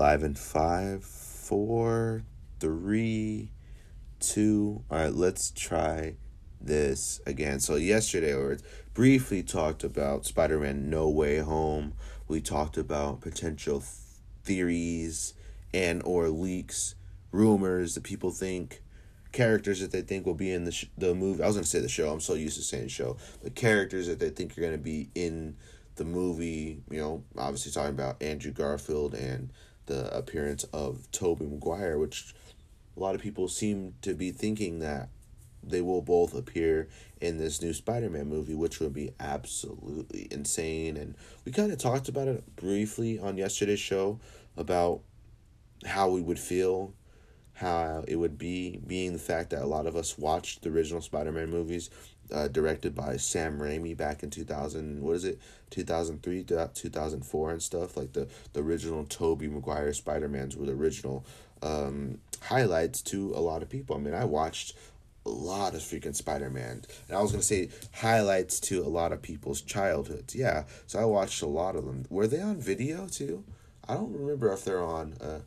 Live in five, four, three, two. All right, let's try this again. So yesterday, we briefly talked about Spider-Man: No Way Home. We talked about potential th- theories and or leaks, rumors that people think, characters that they think will be in the sh- the movie. I was gonna say the show. I'm so used to saying show, The characters that they think are gonna be in the movie. You know, obviously talking about Andrew Garfield and the appearance of Tobey Maguire, which a lot of people seem to be thinking that they will both appear in this new Spider-Man movie, which would be absolutely insane. And we kind of talked about it briefly on yesterday's show about how we would feel, how it would be, being the fact that a lot of us watched the original Spider-Man movies, uh, directed by Sam Raimi back in 2000, what is it, 2003, 2004 and stuff, like the, the original Tobey Maguire Spider-Mans were the original um, highlights to a lot of people. I mean, I watched a lot of freaking Spider-Man. And I was going to say highlights to a lot of people's childhoods. Yeah, so I watched a lot of them. Were they on video too? I don't remember if they're on uh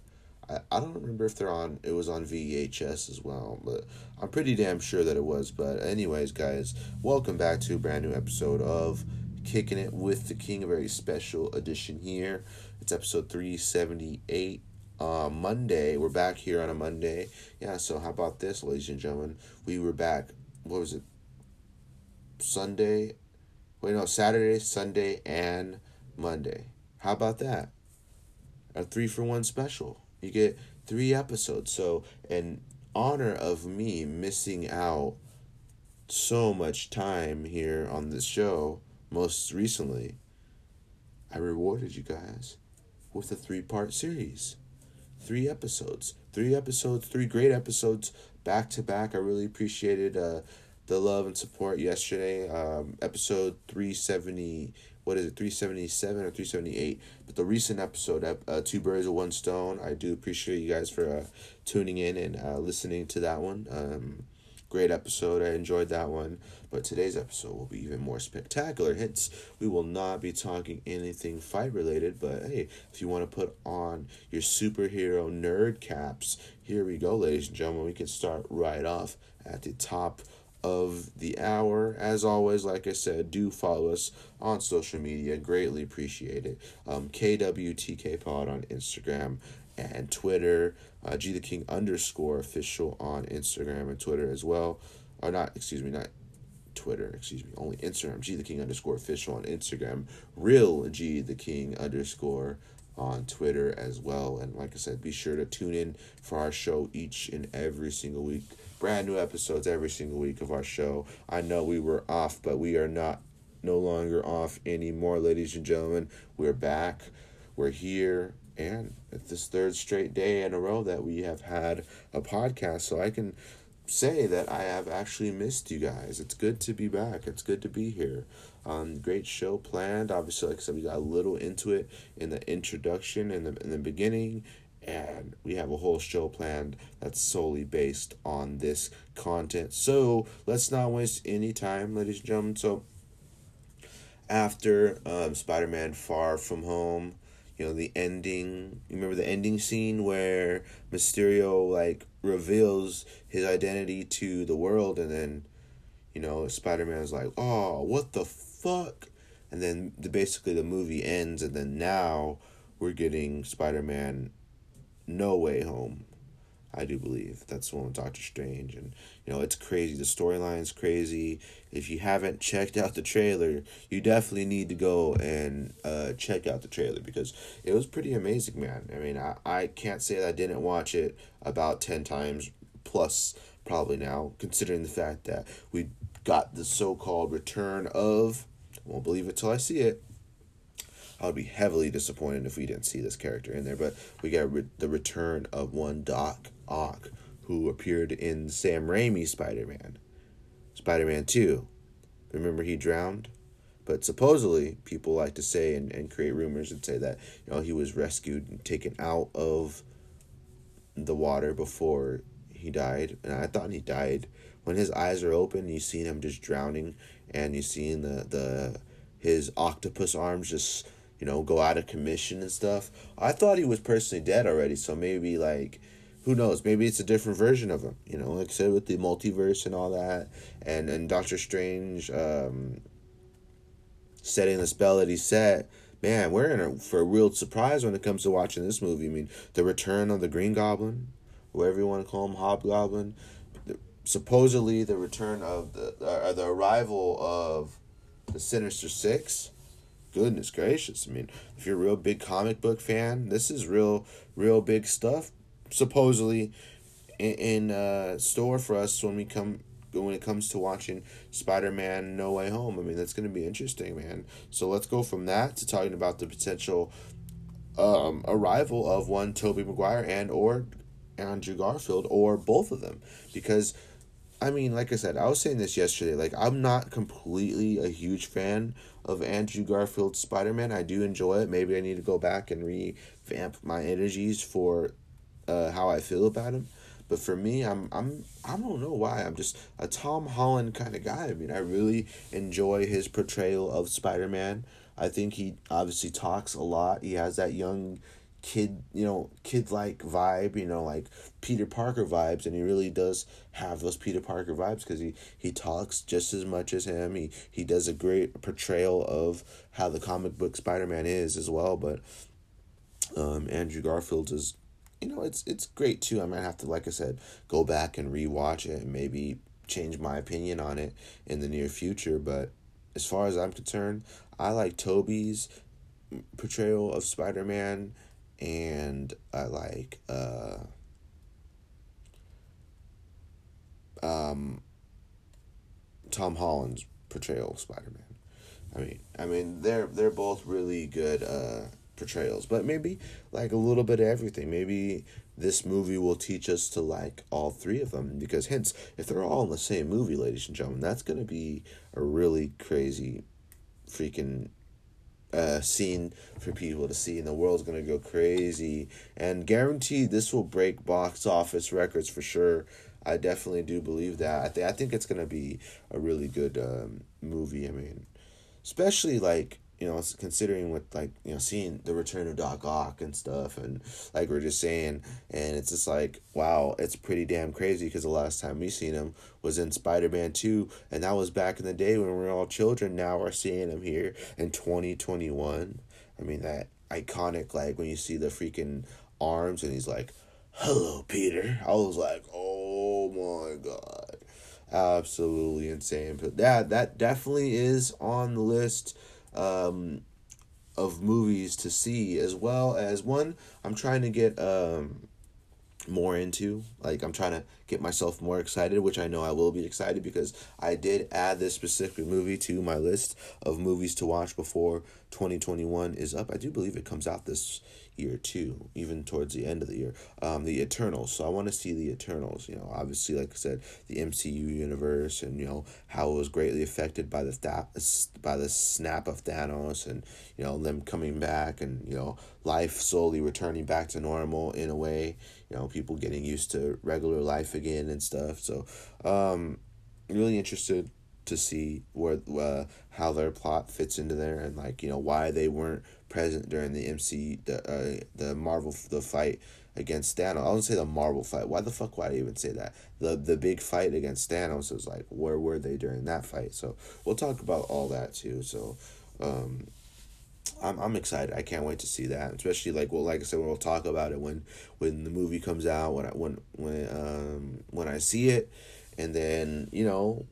I, I don't remember if they're on it was on VHS as well, but I'm pretty damn sure that it was. But anyways, guys, welcome back to a brand new episode of Kicking It with the King, a very special edition here. It's episode 378 uh, Monday. We're back here on a Monday. Yeah, so how about this, ladies and gentlemen? We were back, what was it? Sunday? Wait, no, Saturday, Sunday, and Monday. How about that? A three for one special. You get three episodes. So, in honor of me missing out so much time here on this show, most recently, I rewarded you guys with a three part series three episodes. Three episodes, three great episodes back to back. I really appreciated uh, the love and support yesterday. Um, episode 370, what is it, 377 or 378? But the recent episode, uh, Two Birds with One Stone, I do appreciate you guys for uh, tuning in and uh, listening to that one. Um, great episode. I enjoyed that one. But today's episode will be even more spectacular. Hence, we will not be talking anything fight related. But hey, if you want to put on your superhero nerd caps, here we go, ladies and gentlemen. We can start right off at the top of the hour. As always, like I said, do follow us on social media. Greatly appreciate it. Um, KWTK Pod on Instagram and Twitter. Uh, G the King underscore official on Instagram and Twitter as well. Or not, excuse me, not Twitter, excuse me, only Instagram. G the King underscore official on Instagram. Real G the King underscore on Twitter as well. And like I said, be sure to tune in for our show each and every single week. Brand new episodes every single week of our show. I know we were off, but we are not no longer off anymore, ladies and gentlemen. We're back. We're here. And it's this third straight day in a row that we have had a podcast. So I can say that I have actually missed you guys. It's good to be back. It's good to be here. Um, great show planned. Obviously, like I said, we got a little into it in the introduction in the in the beginning, and we have a whole show planned that's solely based on this content. So let's not waste any time, ladies and gentlemen. So after um, Spider Man Far From Home, you know the ending you remember the ending scene where mysterio like reveals his identity to the world and then you know spider-man's like oh what the fuck and then the, basically the movie ends and then now we're getting spider-man no way home I do believe that's the one with Doctor Strange, and you know it's crazy. The storyline's crazy. If you haven't checked out the trailer, you definitely need to go and uh, check out the trailer because it was pretty amazing, man. I mean, I, I can't say that I didn't watch it about ten times plus probably now, considering the fact that we got the so called return of. Won't believe it till I see it. I would be heavily disappointed if we didn't see this character in there. But we got re- the return of one Doc Ock, who appeared in Sam Raimi's Spider Man, Spider Man 2. Remember, he drowned? But supposedly, people like to say and, and create rumors and say that you know he was rescued and taken out of the water before he died. And I thought he died when his eyes are open. You see him just drowning, and you see the the his octopus arms just you know, go out of commission and stuff. I thought he was personally dead already, so maybe like who knows? Maybe it's a different version of him. You know, like I said with the multiverse and all that, and and Doctor Strange um, setting the spell that he set. Man, we're in a, for a real surprise when it comes to watching this movie. I mean, the return of the Green Goblin, whatever you want to call him, Hobgoblin. The, supposedly, the return of the uh, the arrival of the Sinister Six goodness gracious. I mean, if you're a real big comic book fan, this is real, real big stuff. Supposedly, in, in uh, store for us when we come when it comes to watching Spider-Man No Way Home. I mean, that's going to be interesting, man. So let's go from that to talking about the potential um, arrival of one Tobey Maguire and or Andrew Garfield or both of them because I mean, like I said, I was saying this yesterday. Like, I'm not completely a huge fan of Andrew Garfield's Spider Man. I do enjoy it. Maybe I need to go back and revamp my energies for uh, how I feel about him. But for me, I'm I'm I don't know why I'm just a Tom Holland kind of guy. I mean, I really enjoy his portrayal of Spider Man. I think he obviously talks a lot. He has that young kid, you know, kid like vibe, you know, like Peter Parker vibes, and he really does have those Peter Parker vibes because he he talks just as much as him. He he does a great portrayal of how the comic book Spider Man is as well. But um, Andrew Garfield is, you know, it's it's great too. I might have to, like I said, go back and rewatch it and maybe change my opinion on it in the near future. But as far as I'm concerned, I like Tobey's portrayal of Spider Man and I like uh, um, Tom Holland's portrayal of Spider Man. I mean, I mean they're they're both really good uh, portrayals, but maybe like a little bit of everything. Maybe this movie will teach us to like all three of them because hence if they're all in the same movie, ladies and gentlemen, that's gonna be a really crazy freaking uh, scene for people to see, and the world's gonna go crazy. And guaranteed, this will break box office records for sure. I definitely do believe that. I think I think it's gonna be a really good um, movie. I mean, especially like you know, considering with like you know seeing the return of Doc Ock and stuff, and like we're just saying, and it's just like wow, it's pretty damn crazy because the last time we seen him was in Spider Man two, and that was back in the day when we were all children. Now we're seeing him here in twenty twenty one. I mean that iconic like when you see the freaking arms and he's like, "Hello, Peter." I was like, "Oh my god." Absolutely insane, but that that definitely is on the list um, of movies to see, as well as one I'm trying to get um, more into. Like I'm trying to get myself more excited, which I know I will be excited because I did add this specific movie to my list of movies to watch before 2021 is up. I do believe it comes out this year too, even towards the end of the year. Um, the Eternals. So I want to see the Eternals. You know, obviously, like I said, the MCU universe, and you know how it was greatly affected by the th- by the snap of Thanos, and you know them coming back, and you know life slowly returning back to normal in a way. You know, people getting used to regular life again and stuff. So, um, really interested to see where uh, how their plot fits into there and like you know why they weren't present during the MC the uh, the Marvel the fight against Thanos. I don't say the Marvel fight. Why the fuck would I even say that? The the big fight against Thanos was like where were they during that fight? So we'll talk about all that too. So um I'm I'm excited. I can't wait to see that. Especially like well like I said we'll talk about it when when the movie comes out when I when when um when I see it and then you know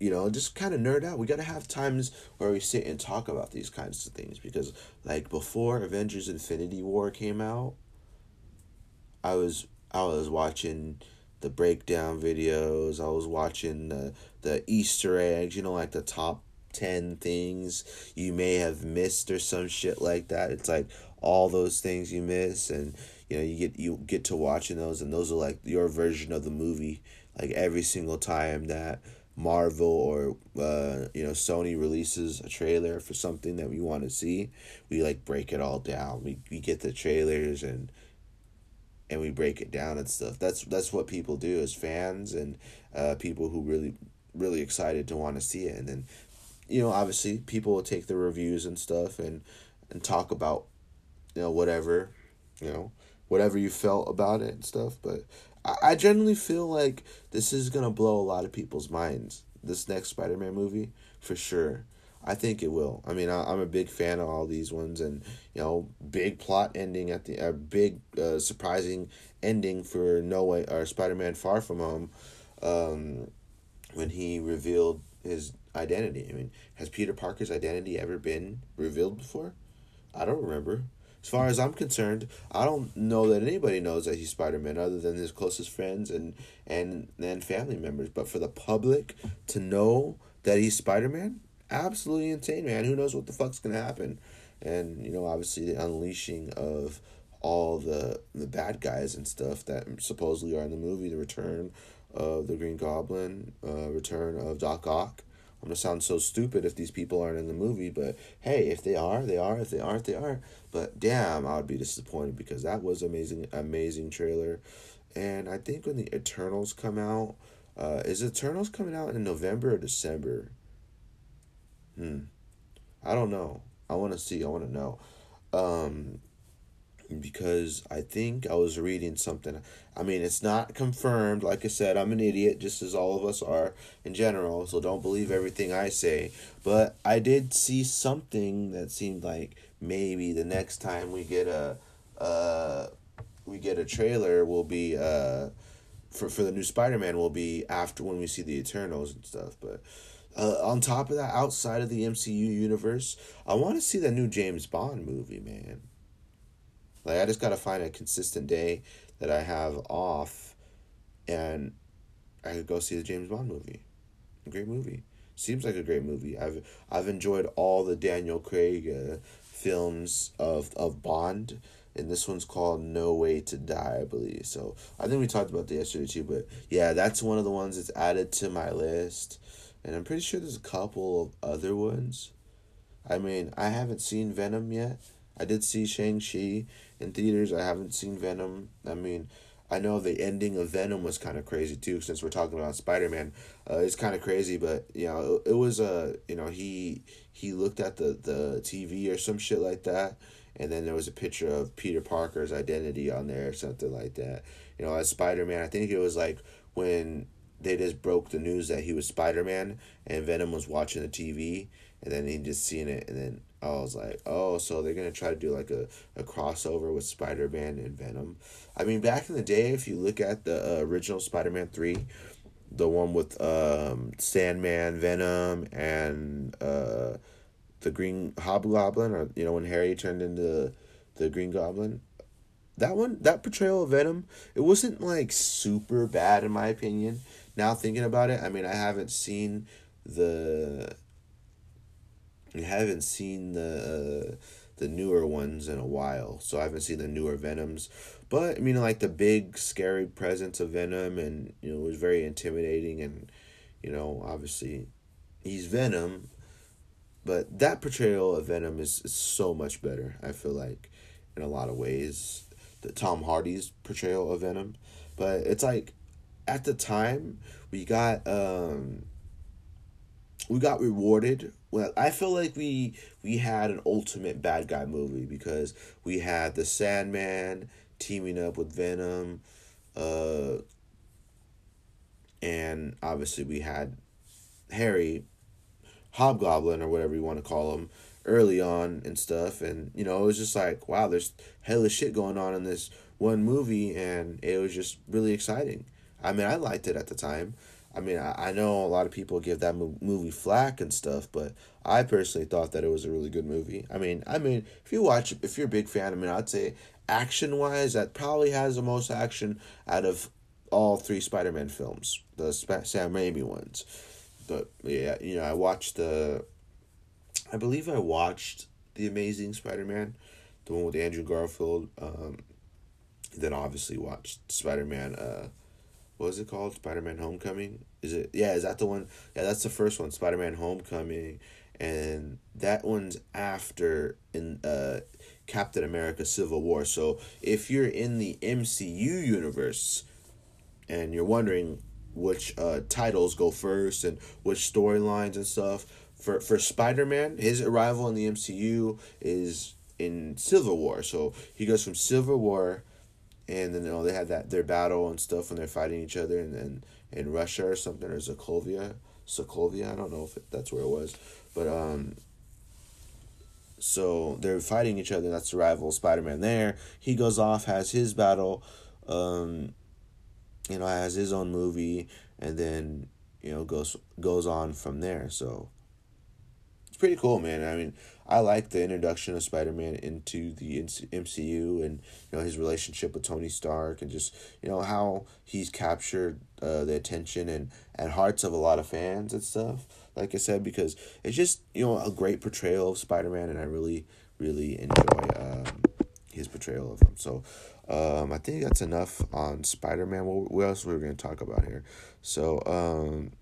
you know just kind of nerd out. We got to have times where we sit and talk about these kinds of things because like before avengers infinity war came out i was i was watching the breakdown videos. I was watching the the easter eggs you know like the top 10 things you may have missed or some shit like that. It's like all those things you miss and you know you get you get to watching those and those are like your version of the movie like every single time that Marvel or uh, you know Sony releases a trailer for something that we want to see, we like break it all down. We we get the trailers and and we break it down and stuff. That's that's what people do as fans and uh, people who really really excited to want to see it. And then you know obviously people will take the reviews and stuff and and talk about you know whatever you know whatever you felt about it and stuff. But I, generally feel like this is gonna blow a lot of people's minds. This next Spider Man movie, for sure. I think it will. I mean, I, am a big fan of all these ones, and you know, big plot ending at the a big uh, surprising ending for No Way or Spider Man Far From Home, um, when he revealed his identity. I mean, has Peter Parker's identity ever been revealed before? I don't remember. As far as I'm concerned, I don't know that anybody knows that he's Spider Man other than his closest friends and and and family members. But for the public to know that he's Spider Man, absolutely insane, man. Who knows what the fuck's gonna happen? And you know, obviously the unleashing of all the the bad guys and stuff that supposedly are in the movie, the return of the Green Goblin, uh, return of Doc Ock. I'm gonna sound so stupid if these people aren't in the movie, but hey, if they are, they are. If they aren't, they are. But damn, I would be disappointed because that was amazing, amazing trailer. And I think when the Eternals come out, uh, is Eternals coming out in November or December? Hmm, I don't know. I want to see. I want to know. Um, because I think I was reading something. I mean, it's not confirmed. Like I said, I'm an idiot, just as all of us are in general, so don't believe everything I say. But I did see something that seemed like maybe the next time we get a uh, we get a trailer will be uh, for, for the new Spider-Man will be after when we see the Eternals and stuff. But uh, on top of that, outside of the MCU universe, I want to see that new James Bond movie, man. Like I just gotta find a consistent day that I have off, and I could go see the James Bond movie. A great movie. Seems like a great movie. I've I've enjoyed all the Daniel Craig uh, films of of Bond, and this one's called No Way to Die, I believe. So I think we talked about that yesterday too. But yeah, that's one of the ones that's added to my list, and I'm pretty sure there's a couple of other ones. I mean, I haven't seen Venom yet. I did see Shang Chi in theaters. I haven't seen Venom. I mean, I know the ending of Venom was kind of crazy too. Since we're talking about Spider Man, uh, it's kind of crazy, but you know, it, it was a uh, you know he he looked at the the TV or some shit like that, and then there was a picture of Peter Parker's identity on there or something like that. You know, as Spider Man, I think it was like when they just broke the news that he was Spider Man and Venom was watching the TV, and then he just seen it, and then I was like, oh, so they're gonna try to do like a, a crossover with Spider Man and Venom. I mean, back in the day, if you look at the uh, original Spider Man three, the one with um, Sandman, Venom, and uh, the Green Hobgoblin, or you know when Harry turned into the Green Goblin, that one, that portrayal of Venom, it wasn't like super bad in my opinion. Now thinking about it, I mean, I haven't seen the I haven't seen the uh, the newer ones in a while, so I haven't seen the newer Venoms. But I mean, like the big scary presence of Venom, and you know, it was very intimidating, and you know, obviously, he's Venom. But that portrayal of Venom is, is so much better. I feel like, in a lot of ways, the Tom Hardy's portrayal of Venom. But it's like, at the time, we got um, we got rewarded. Well, I feel like we we had an ultimate bad guy movie because we had the Sandman teaming up with Venom, uh, and obviously we had Harry, Hobgoblin or whatever you want to call him, early on and stuff, and you know it was just like wow, there's hella shit going on in this one movie, and it was just really exciting. I mean, I liked it at the time. I mean, I, I know a lot of people give that movie flack and stuff, but I personally thought that it was a really good movie. I mean, I mean, if you watch, if you're a big fan, I mean, I'd say action wise, that probably has the most action out of all three Spider Man films, the Sam Raimi ones. But yeah, you know, I watched the, I believe I watched the Amazing Spider Man, the one with Andrew Garfield. Um, then obviously watched Spider Man. Uh, what was it called? Spider Man Homecoming. Is it? Yeah, is that the one? Yeah, that's the first one. Spider Man Homecoming, and that one's after in uh, Captain America: Civil War. So if you're in the MCU universe, and you're wondering which uh, titles go first and which storylines and stuff for for Spider Man, his arrival in the MCU is in Civil War. So he goes from Civil War and then you know they had that their battle and stuff when they're fighting each other and then in Russia or something or Sokovia, Sokovia. I don't know if it, that's where it was, but um. So they're fighting each other. That's the rival Spider Man. There, he goes off, has his battle, um, you know, has his own movie, and then you know goes goes on from there. So it's pretty cool, man. I mean, I like the introduction of Spider Man into the MCU and you know his relationship with Tony Stark and just you know how he's captured uh, the attention and and hearts of a lot of fans and stuff. Like I said, because it's just you know a great portrayal of Spider Man, and I really really enjoy um, his portrayal of him. So. Um, I think that's enough on Spider Man. What, what else we we going to talk about here? So, um,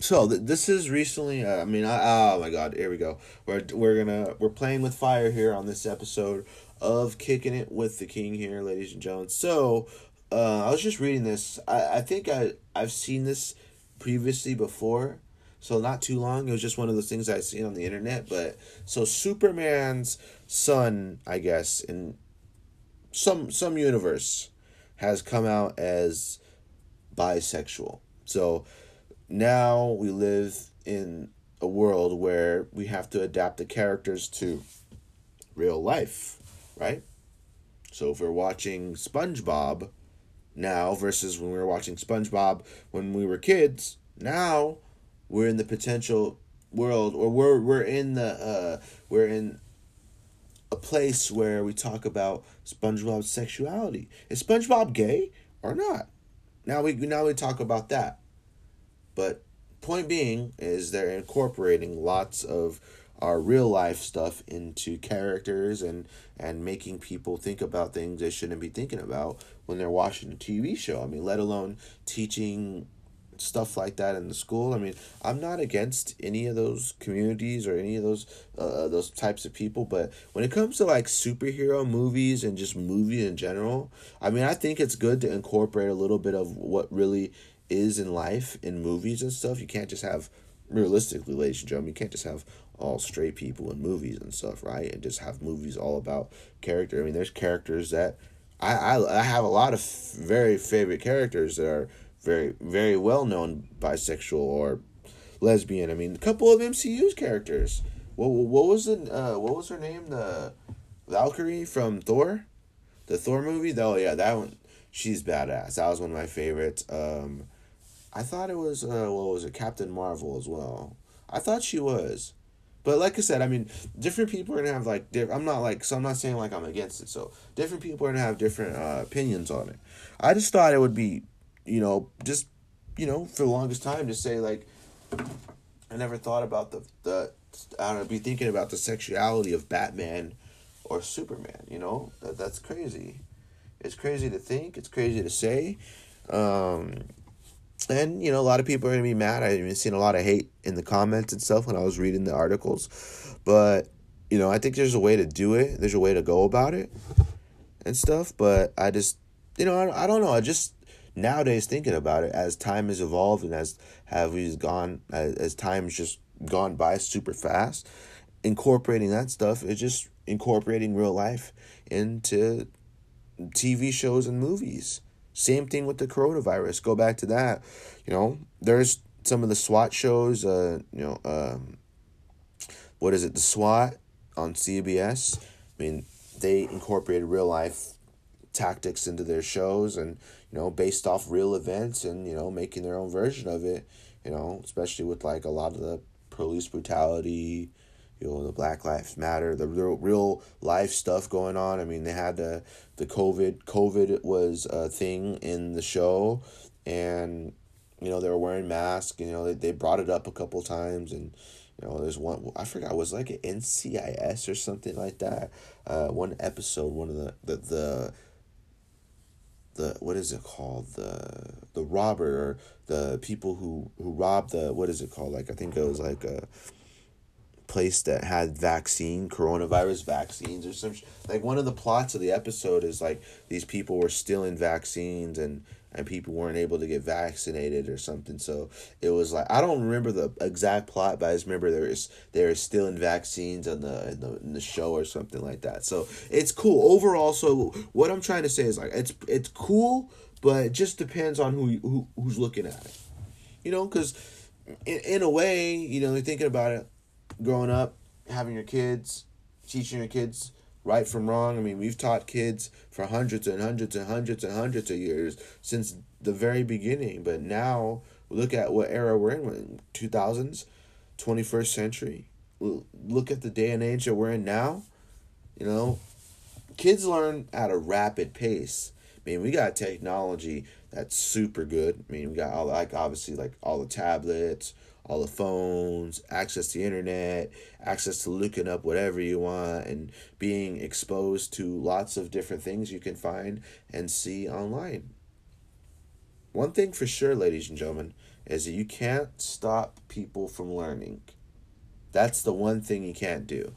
so th- this is recently uh, i mean I, oh my god here we go. We're, we're gonna we're playing with fire here on this episode of kicking it with the king here ladies and gentlemen. So uh, i was just reading this. I, I think i i've seen this previously before. So not too long. It was just one of those things i seen on the internet but so superman's son i guess in some some universe has come out as bisexual. So now we live in a world where we have to adapt the characters to real life, right? So if we're watching SpongeBob now versus when we were watching SpongeBob when we were kids, now we're in the potential world or we're we're in the uh we're in a place where we talk about SpongeBob's sexuality. Is SpongeBob gay or not? Now we now we talk about that. But point being is they're incorporating lots of our real life stuff into characters and and making people think about things they shouldn't be thinking about when they're watching a TV show. I mean, let alone teaching stuff like that in the school. I mean, I'm not against any of those communities or any of those uh, those types of people, but when it comes to like superhero movies and just movie in general, I mean, I think it's good to incorporate a little bit of what really is in life in movies and stuff. You can't just have realistically, ladies and gentlemen, you can't just have all straight people in movies and stuff, right? And just have movies all about character. I mean, there's characters that I I, I have a lot of very favorite characters that are very very well known bisexual or lesbian. I mean, a couple of MCU's characters. What what was the uh, what was her name? The Valkyrie from Thor, the Thor movie. Oh yeah, that one. She's badass. That was one of my favorites. Um, I thought it was uh what was it Captain Marvel as well. I thought she was. But like I said, I mean, different people are gonna have like diff- I'm not like so I'm not saying like I'm against it. So different people are gonna have different uh, opinions on it. I just thought it would be, you know, just you know, for the longest time to say like I never thought about the the I don't know, be thinking about the sexuality of Batman or Superman, you know? That that's crazy. It's crazy to think, it's crazy to say. Um and you know a lot of people are gonna be mad. I've even seen a lot of hate in the comments and stuff when I was reading the articles, but you know I think there's a way to do it. There's a way to go about it and stuff. But I just you know I, I don't know. I just nowadays thinking about it as time has evolved and as have we gone as, as time's just gone by super fast incorporating that stuff is just incorporating real life into tv shows and movies same thing with the coronavirus. Go back to that. You know there's some of the swat shows uh you know um what is it? The swat on cbs i mean they incorporated real life tactics into their shows and you know based off real events and you know making their own version of it you know especially with like a lot of the police brutality you know the black lives matter the real, real life stuff going on. I mean they had the the covid covid was a thing in the show. And you know they were wearing masks you know they, they brought it up a couple times and you know there's one i forgot it was like an ncis or something like that? Uh one episode one of the the, the the what is it called? The the robber or the people who who robbed the what is it called? Like I think it was like a place that had vaccine coronavirus vaccines or some like one of the plots of the episode is like these people were stealing vaccines and and people weren't able to get vaccinated or something. So it was like I don't remember the exact plot, but I just remember there is there is still in vaccines on the, in the in the show or something like that. So it's cool overall. So what I'm trying to say is like it's it's cool, but it just depends on who who who's looking at it. You know, because in in a way, you know, you're thinking about it, growing up, having your kids, teaching your kids right from wrong. I mean, we've taught kids for hundreds and hundreds and hundreds and hundreds of years since the very beginning. But now, look at what era we're in 2000s, 21st century. Look at the day and age that we're in now. You know, kids learn at a rapid pace. I mean, we got technology that's super good. I mean, we got all like obviously like all the tablets, all the phones, access to internet, access to looking up whatever you want, and being exposed to lots of different things you can find and see online. One thing for sure, ladies and gentlemen, is that you can't stop people from learning. That's the one thing you can't do.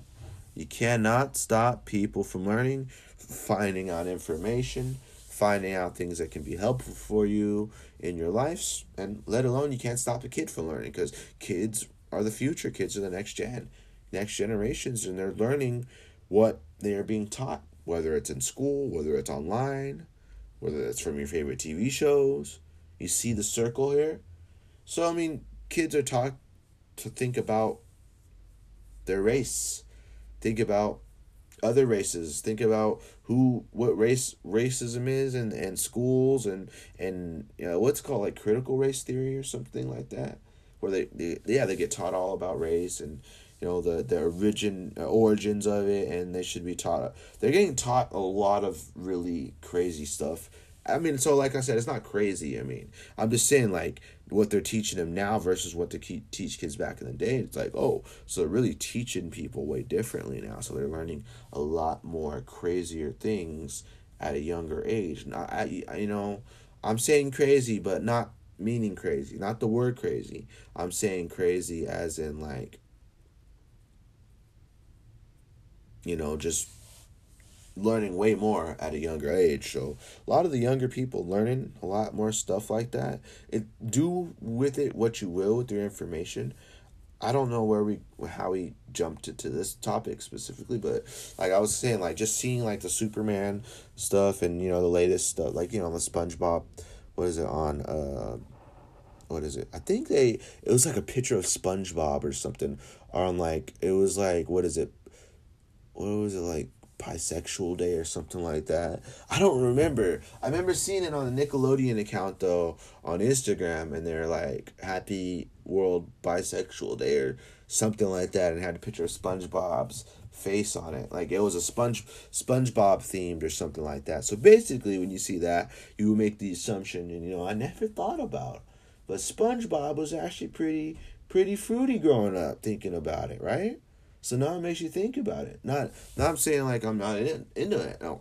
You cannot stop people from learning, finding out information, finding out things that can be helpful for you in your lives, and let alone you can't stop a kid from learning because kids are the future. Kids are the next gen, next generations, and they're learning what they are being taught, whether it's in school, whether it's online, whether it's from your favorite TV shows. You see the circle here? So, I mean, kids are taught to think about their race, think about other races think about who what race racism is and and schools and and you know what's called like critical race theory or something like that where they, they yeah they get taught all about race and you know the the origin uh, origins of it and they should be taught they're getting taught a lot of really crazy stuff I mean, so like I said, it's not crazy. I mean, I'm just saying like what they're teaching them now versus what they teach kids back in the day. It's like, oh, so they're really teaching people way differently now. So they're learning a lot more crazier things at a younger age. Not, I, you know, I'm saying crazy, but not meaning crazy. Not the word crazy. I'm saying crazy as in like, you know, just learning way more at a younger age. So a lot of the younger people learning a lot more stuff like that. It do with it what you will with your information. I don't know where we how we jumped into this topic specifically, but like I was saying, like just seeing like the Superman stuff and you know the latest stuff, like you know the SpongeBob, what is it on? Uh, what is it? I think they it was like a picture of SpongeBob or something on like it was like what is it? What was it like? Bisexual day or something like that. I don't remember. I remember seeing it on the Nickelodeon account though on Instagram and they're like happy world bisexual day or something like that and had a picture of SpongeBob's face on it. Like it was a sponge SpongeBob themed or something like that. So basically when you see that, you make the assumption and you know, I never thought about. But SpongeBob was actually pretty pretty fruity growing up thinking about it, right? So now it makes you think about it. Not, not I'm saying like I'm not in, into it. No,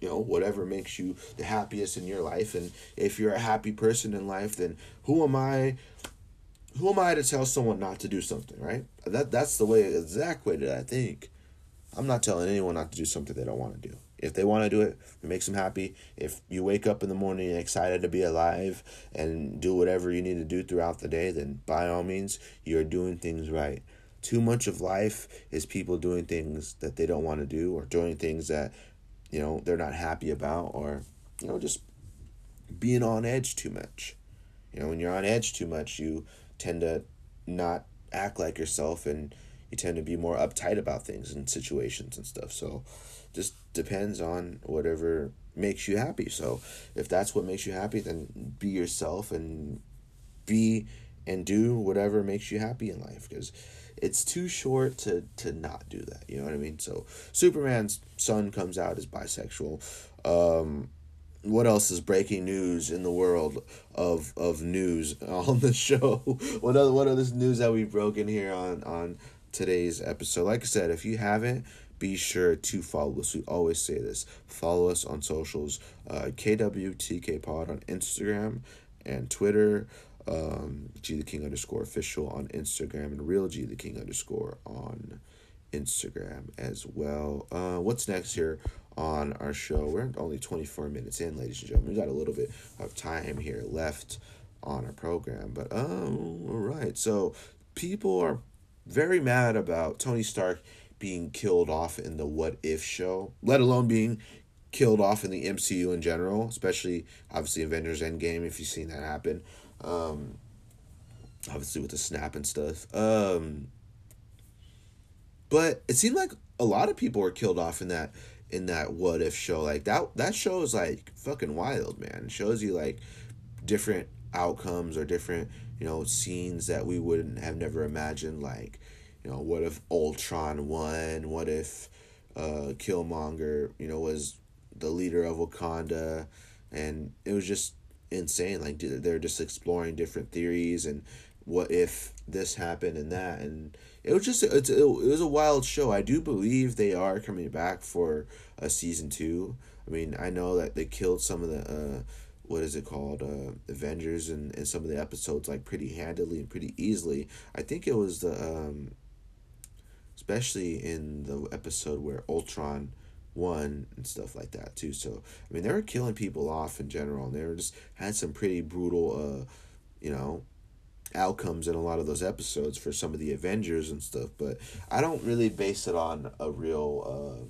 you know, whatever makes you the happiest in your life. And if you're a happy person in life, then who am I? Who am I to tell someone not to do something, right? That that's the way exact way that I think. I'm not telling anyone not to do something they don't want to do. If they want to do it, it makes them happy. If you wake up in the morning excited to be alive and do whatever you need to do throughout the day, then by all means, you're doing things right. Too much of life is people doing things that they don't want to do or doing things that, you know, they're not happy about or, you know, just being on edge too much. You know, when you're on edge too much, you tend to not act like yourself and you tend to be more uptight about things and situations and stuff. So, just depends on whatever makes you happy. So if that's what makes you happy, then be yourself and be and do whatever makes you happy in life because it's too short to to not do that. You know what I mean? So Superman's son comes out as bisexual. Um, what else is breaking news in the world of of news on the show? what other what other news that we've broken here on on today's episode? Like I said, if you haven't be sure to follow us. We always say this. Follow us on socials. Uh, KWTK Pod on Instagram and Twitter. Um, G the King underscore official on Instagram and Real G the King underscore on Instagram as well. Uh, what's next here on our show? We're only 24 minutes in, ladies and gentlemen. We got a little bit of time here left on our program. But, um, all right. So, people are very mad about Tony Stark being killed off in the What If show, let alone being killed off in the MCU in general, especially obviously Avengers Endgame, if you've seen that happen. Um, obviously with the snap and stuff. Um, but it seemed like a lot of people were killed off in that in that what if show. Like that that show is like fucking wild, man. It shows you like different outcomes or different, you know, scenes that we wouldn't have never imagined like you know, what if Ultron won? What if uh, Killmonger, you know, was the leader of Wakanda? And it was just insane. Like they're just exploring different theories and what if this happened and that and it was just it's it was a wild show. I do believe they are coming back for a season two. I mean, I know that they killed some of the uh, what is it called uh, Avengers and, and some of the episodes like pretty handily and pretty easily. I think it was the um, especially in the episode where Ultron won and stuff like that too. So I mean, they were killing people off in general, and they were just had some pretty brutal, uh, you know, outcomes in a lot of those episodes for some of the Avengers and stuff. But I don't really base it on a real. Uh,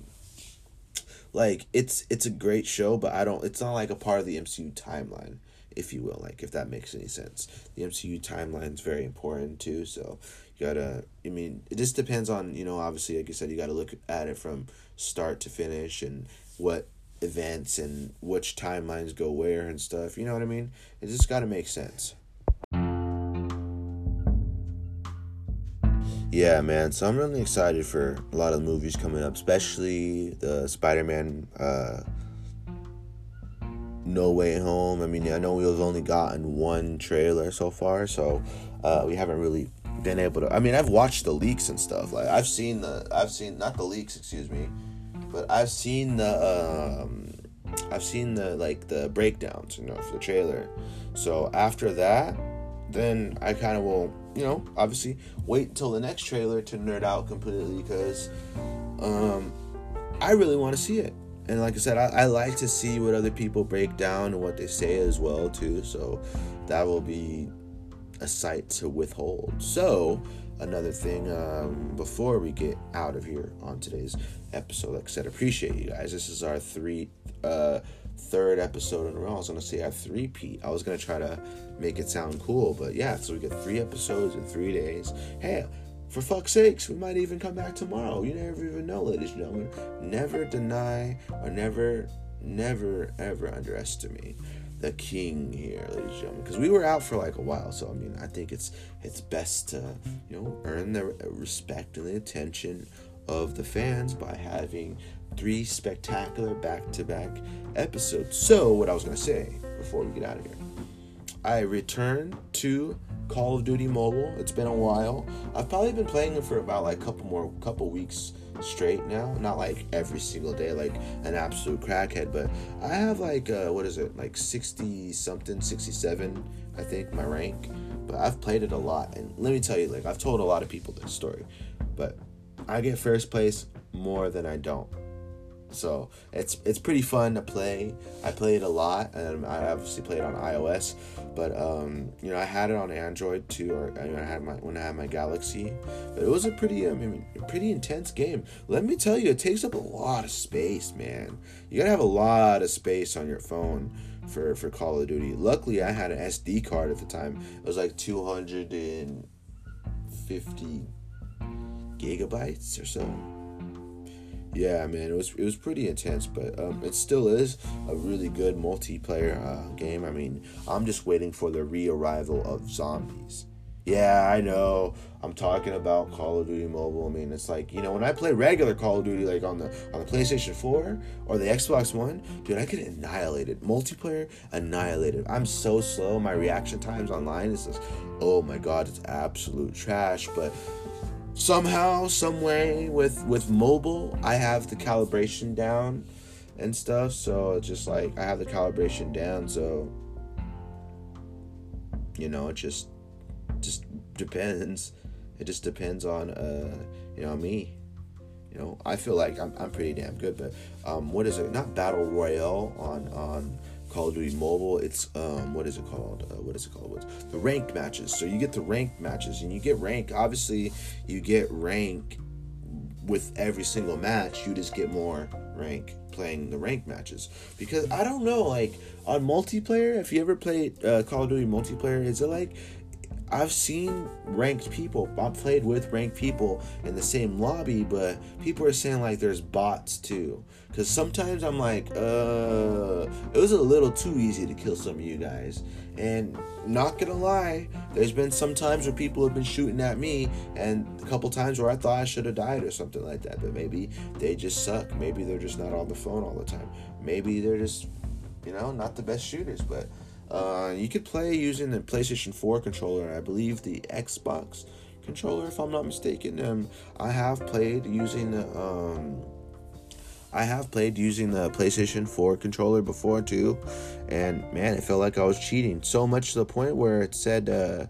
like it's it's a great show, but I don't. It's not like a part of the MCU timeline if you will, like if that makes any sense. The MCU timeline is very important too, so you gotta. I mean, it just depends on you know. Obviously, like you said, you got to look at it from start to finish and what events and which timelines go where and stuff. You know what I mean? It just got to make sense. Yeah, man. So I'm really excited for a lot of movies coming up, especially the Spider-Man uh, no Way Home. I mean, I know we've only gotten one trailer so far, so uh, we haven't really been able to. I mean, I've watched the leaks and stuff. Like I've seen the, I've seen not the leaks, excuse me, but I've seen the, um, I've seen the like the breakdowns, you know, for the trailer. So after that, then I kind of will, you know, obviously wait until the next trailer to nerd out completely because, um, I really want to see it and like I said, I, I like to see what other people break down and what they say as well too. So that will be a sight to withhold. So another thing um, before we get out of here on today's episode, like I said, appreciate you guys. This is our three uh, third episode in a row. I was gonna say our three Pete. I was gonna try to make it sound cool, but yeah. So we get three episodes in three days. Hey for fuck's sakes, we might even come back tomorrow. You never even know, ladies and gentlemen. Never deny or never, never, ever underestimate the king here, ladies and gentlemen. Because we were out for like a while, so I mean, I think it's it's best to you know earn the respect and the attention of the fans by having three spectacular back-to-back episodes. So, what I was gonna say before we get out of here, I returned to Call of Duty Mobile. It's been a while. I've probably been playing it for about like a couple more couple weeks straight now. Not like every single day, like an absolute crackhead, but I have like uh, what is it, like sixty something, sixty seven, I think my rank. But I've played it a lot, and let me tell you, like I've told a lot of people this story, but I get first place more than I don't. So it's it's pretty fun to play. I play it a lot, and I obviously play it on iOS, but um, you know I had it on Android too, or I, mean, I had my when I had my Galaxy. But it was a pretty I mean pretty intense game. Let me tell you, it takes up a lot of space, man. You gotta have a lot of space on your phone for for Call of Duty. Luckily, I had an SD card at the time. It was like two hundred and fifty gigabytes or so yeah, man, it was it was pretty intense, but um, it still is a really good multiplayer uh, game. I mean, I'm just waiting for the re-arrival of zombies. Yeah, I know. I'm talking about Call of Duty Mobile. I mean, it's like you know when I play regular Call of Duty, like on the on the PlayStation 4 or the Xbox One, dude, I get annihilated. Multiplayer annihilated. I'm so slow. My reaction times online is just, oh my god, it's absolute trash. But somehow, some way with with mobile, I have the calibration down and stuff. So it's just like I have the calibration down. So you know, it just just depends. It just depends on uh, you know me. You know, I feel like I'm, I'm pretty damn good, but um, what is it? Not battle royale on on Call of Duty Mobile. It's um, what is it called? Uh, what is it called? What's the ranked matches? So you get the ranked matches, and you get rank. Obviously, you get rank with every single match. You just get more rank playing the ranked matches because I don't know, like on multiplayer. If you ever played uh, Call of Duty multiplayer, is it like I've seen ranked people. I've played with ranked people in the same lobby, but people are saying like there's bots too. Cause sometimes I'm like, uh, it was a little too easy to kill some of you guys. And not gonna lie, there's been some times where people have been shooting at me, and a couple times where I thought I should have died or something like that. But maybe they just suck. Maybe they're just not on the phone all the time. Maybe they're just, you know, not the best shooters. But uh, you could play using the PlayStation 4 controller, I believe the Xbox controller, if I'm not mistaken. Um, I have played using the um, I have played using the PlayStation 4 controller before too, and man, it felt like I was cheating so much to the point where it said. Uh,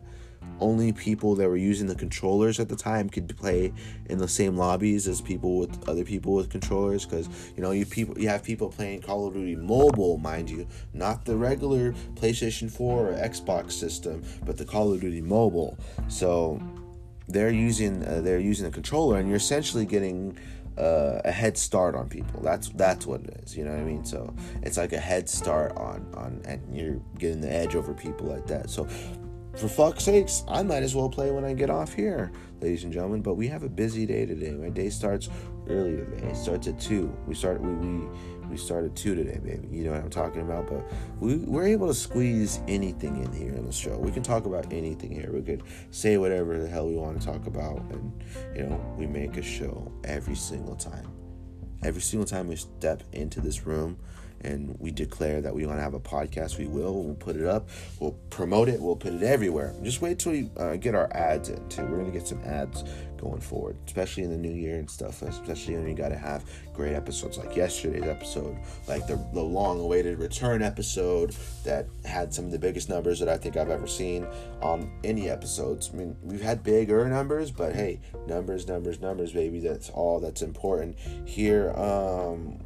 only people that were using the controllers at the time could play in the same lobbies as people with other people with controllers because you know you people you have people playing Call of Duty mobile mind you not the regular PlayStation 4 or Xbox system but the Call of Duty mobile so they're using uh, they're using a controller and you're essentially getting uh, a head start on people. That's that's what it is. You know what I mean? So it's like a head start on on, and you're getting the edge over people like that. So for fuck's sakes, I might as well play when I get off here, ladies and gentlemen. But we have a busy day today. My day starts early today. It starts at two. We start we we we started two today, baby. You know what I'm talking about. But we we're able to squeeze anything in here in the show. We can talk about anything here. We could say whatever the hell we want to talk about, and you know we make a show every single time. Every single time we step into this room and we declare that we want to have a podcast, we will. We'll put it up. We'll promote it. We'll put it everywhere. Just wait till we uh, get our ads in too. We're gonna get some ads going forward, especially in the new year and stuff. Especially when you got to have great episodes like yesterday's episode, like the, the long-awaited return episode that had some of the biggest numbers that I think I've ever seen on any episodes. I mean, we've had bigger numbers, but hey, numbers, numbers, numbers, baby. That's all that's important here. Um,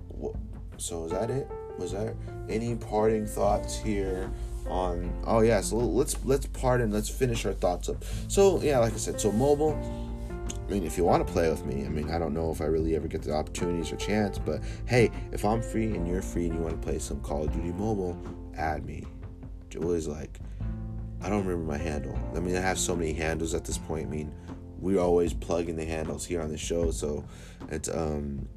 so is that it? Was there any parting thoughts here on oh yeah so let's let's part and let's finish our thoughts up so yeah like i said so mobile I mean, if you want to play with me, I mean, I don't know if I really ever get the opportunities or chance, but hey, if I'm free and you're free and you want to play some Call of Duty Mobile, add me. Julie's like, I don't remember my handle. I mean, I have so many handles at this point. I mean, we're always plugging the handles here on the show, so it's um,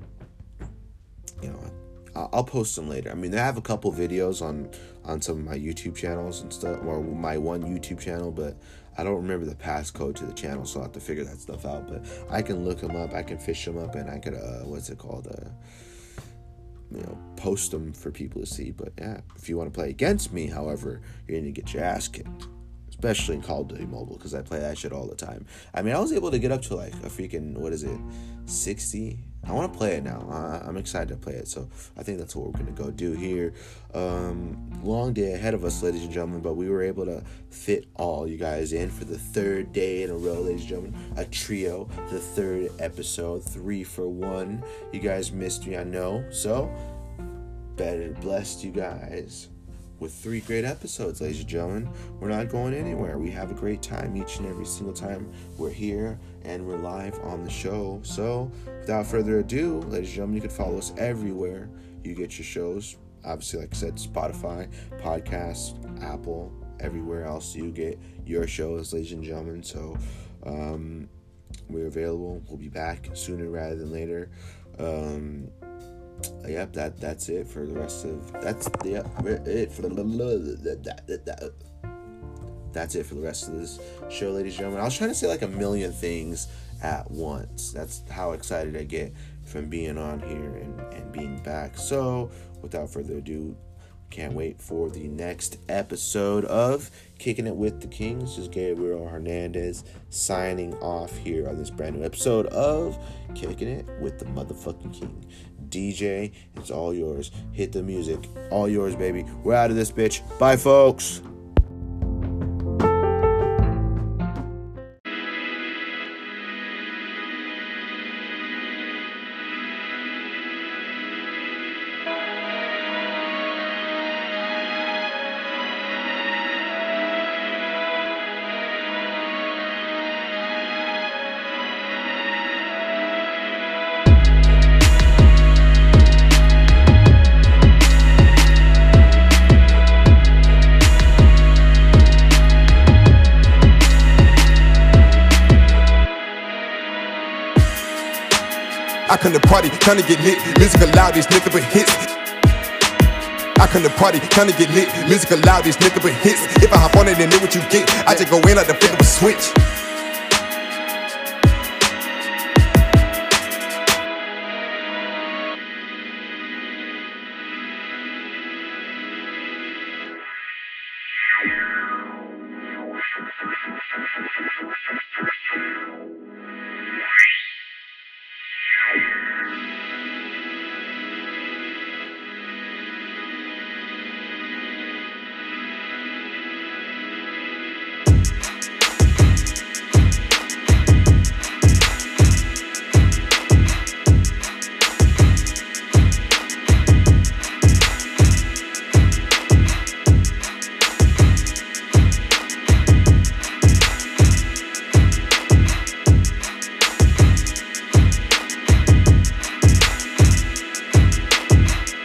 you know, I'll post them later. I mean, I have a couple videos on on some of my YouTube channels and stuff, or my one YouTube channel, but I don't remember the passcode to the channel, so I have to figure that stuff out. But I can look them up, I can fish them up, and I could, uh, what's it called? Uh, you know, post them for people to see. But yeah, if you want to play against me, however, you're gonna get your ass kicked. Especially in Call of Duty Mobile because I play that shit all the time. I mean, I was able to get up to like a freaking what is it, sixty. I want to play it now. Uh, I'm excited to play it, so I think that's what we're gonna go do here. Um, long day ahead of us, ladies and gentlemen, but we were able to fit all you guys in for the third day in a row, ladies and gentlemen. A trio, the third episode, three for one. You guys missed me, I know. So, better blessed you guys with three great episodes, ladies and gentlemen. We're not going anywhere. We have a great time each and every single time we're here and we're live on the show. So, without further ado, ladies and gentlemen, you can follow us everywhere you get your shows. Obviously, like I said, Spotify, podcast, Apple, everywhere else you get your shows, ladies and gentlemen. So, um, we're available. We'll be back sooner rather than later. Um, yep, that that's it for the rest of that's yep, it for the that's it for the rest of this show, ladies and gentlemen. I was trying to say like a million things at once. That's how excited I get from being on here and, and being back. So, without further ado, can't wait for the next episode of Kicking It with the Kings. This is Gabriel Hernandez signing off here on this brand new episode of Kicking It with the Motherfucking King. DJ, it's all yours. Hit the music. All yours, baby. We're out of this bitch. Bye, folks. Come to party, trying to get lit. Music loud, these nigga but hits. I come to party, trying to get lit. Music loud, these nigga but hits. If I hop on it, then know what you get. I just go in like the flip of a switch.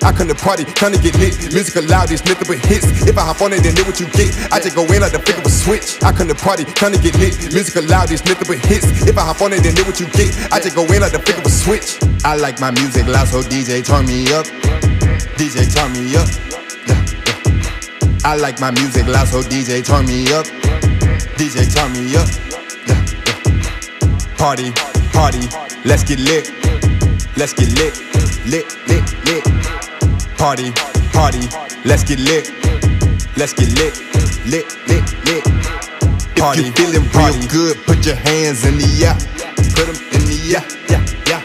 I come to party, trying to get lit. Music loud, these nigga but hits. If I hop on it, then know what you get. I just go in like the flick of a switch. I come to party, trying to get lit. Music loud, these nigga but hits. If I hop on it, then know what you get. I just go in like the flick of a switch. I like my music loud, so DJ turn me up. DJ turn me up. Yeah, yeah. I like my music loud, so DJ turn me up. DJ turn me up. Yeah. Party, party, let's get lit. Let's get lit, lit, lit. Party, party, let's get lit. Let's get lit, lit, lit, lit. Party, if you feeling real good, put your hands in the air. Put them in the air, yeah, yeah.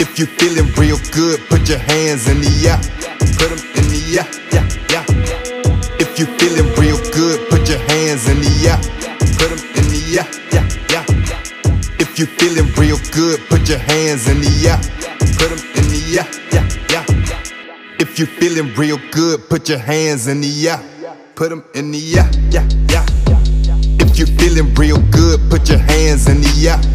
If you feeling real good, put your hands in the air. Put them in the air, yeah, yeah. If you feeling real good, put your hands in the air. Put them in the air, yeah, yeah. If you feeling real good, put your hands in the air. Put them in the air, yeah, yeah. If you feeling real good, put your hands in the air. Put them in the air, yeah, yeah. If you feeling real good, put your hands in the air.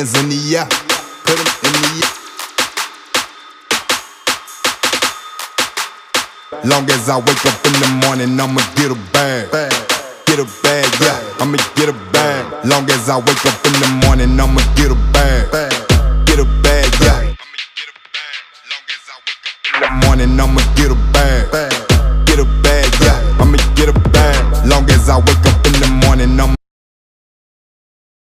hands in the air. Put them in the air. Long as I wake up in the morning, I'ma get a bag. Get a bag, yeah, I'ma get a bag. Long as I wake up in the morning, I'ma get a bag. Get a bag, yeah. Morning, I'ma get a bag. Get a bag, yeah. I'ma get a bag. Long as I wake up in the morning, I'ma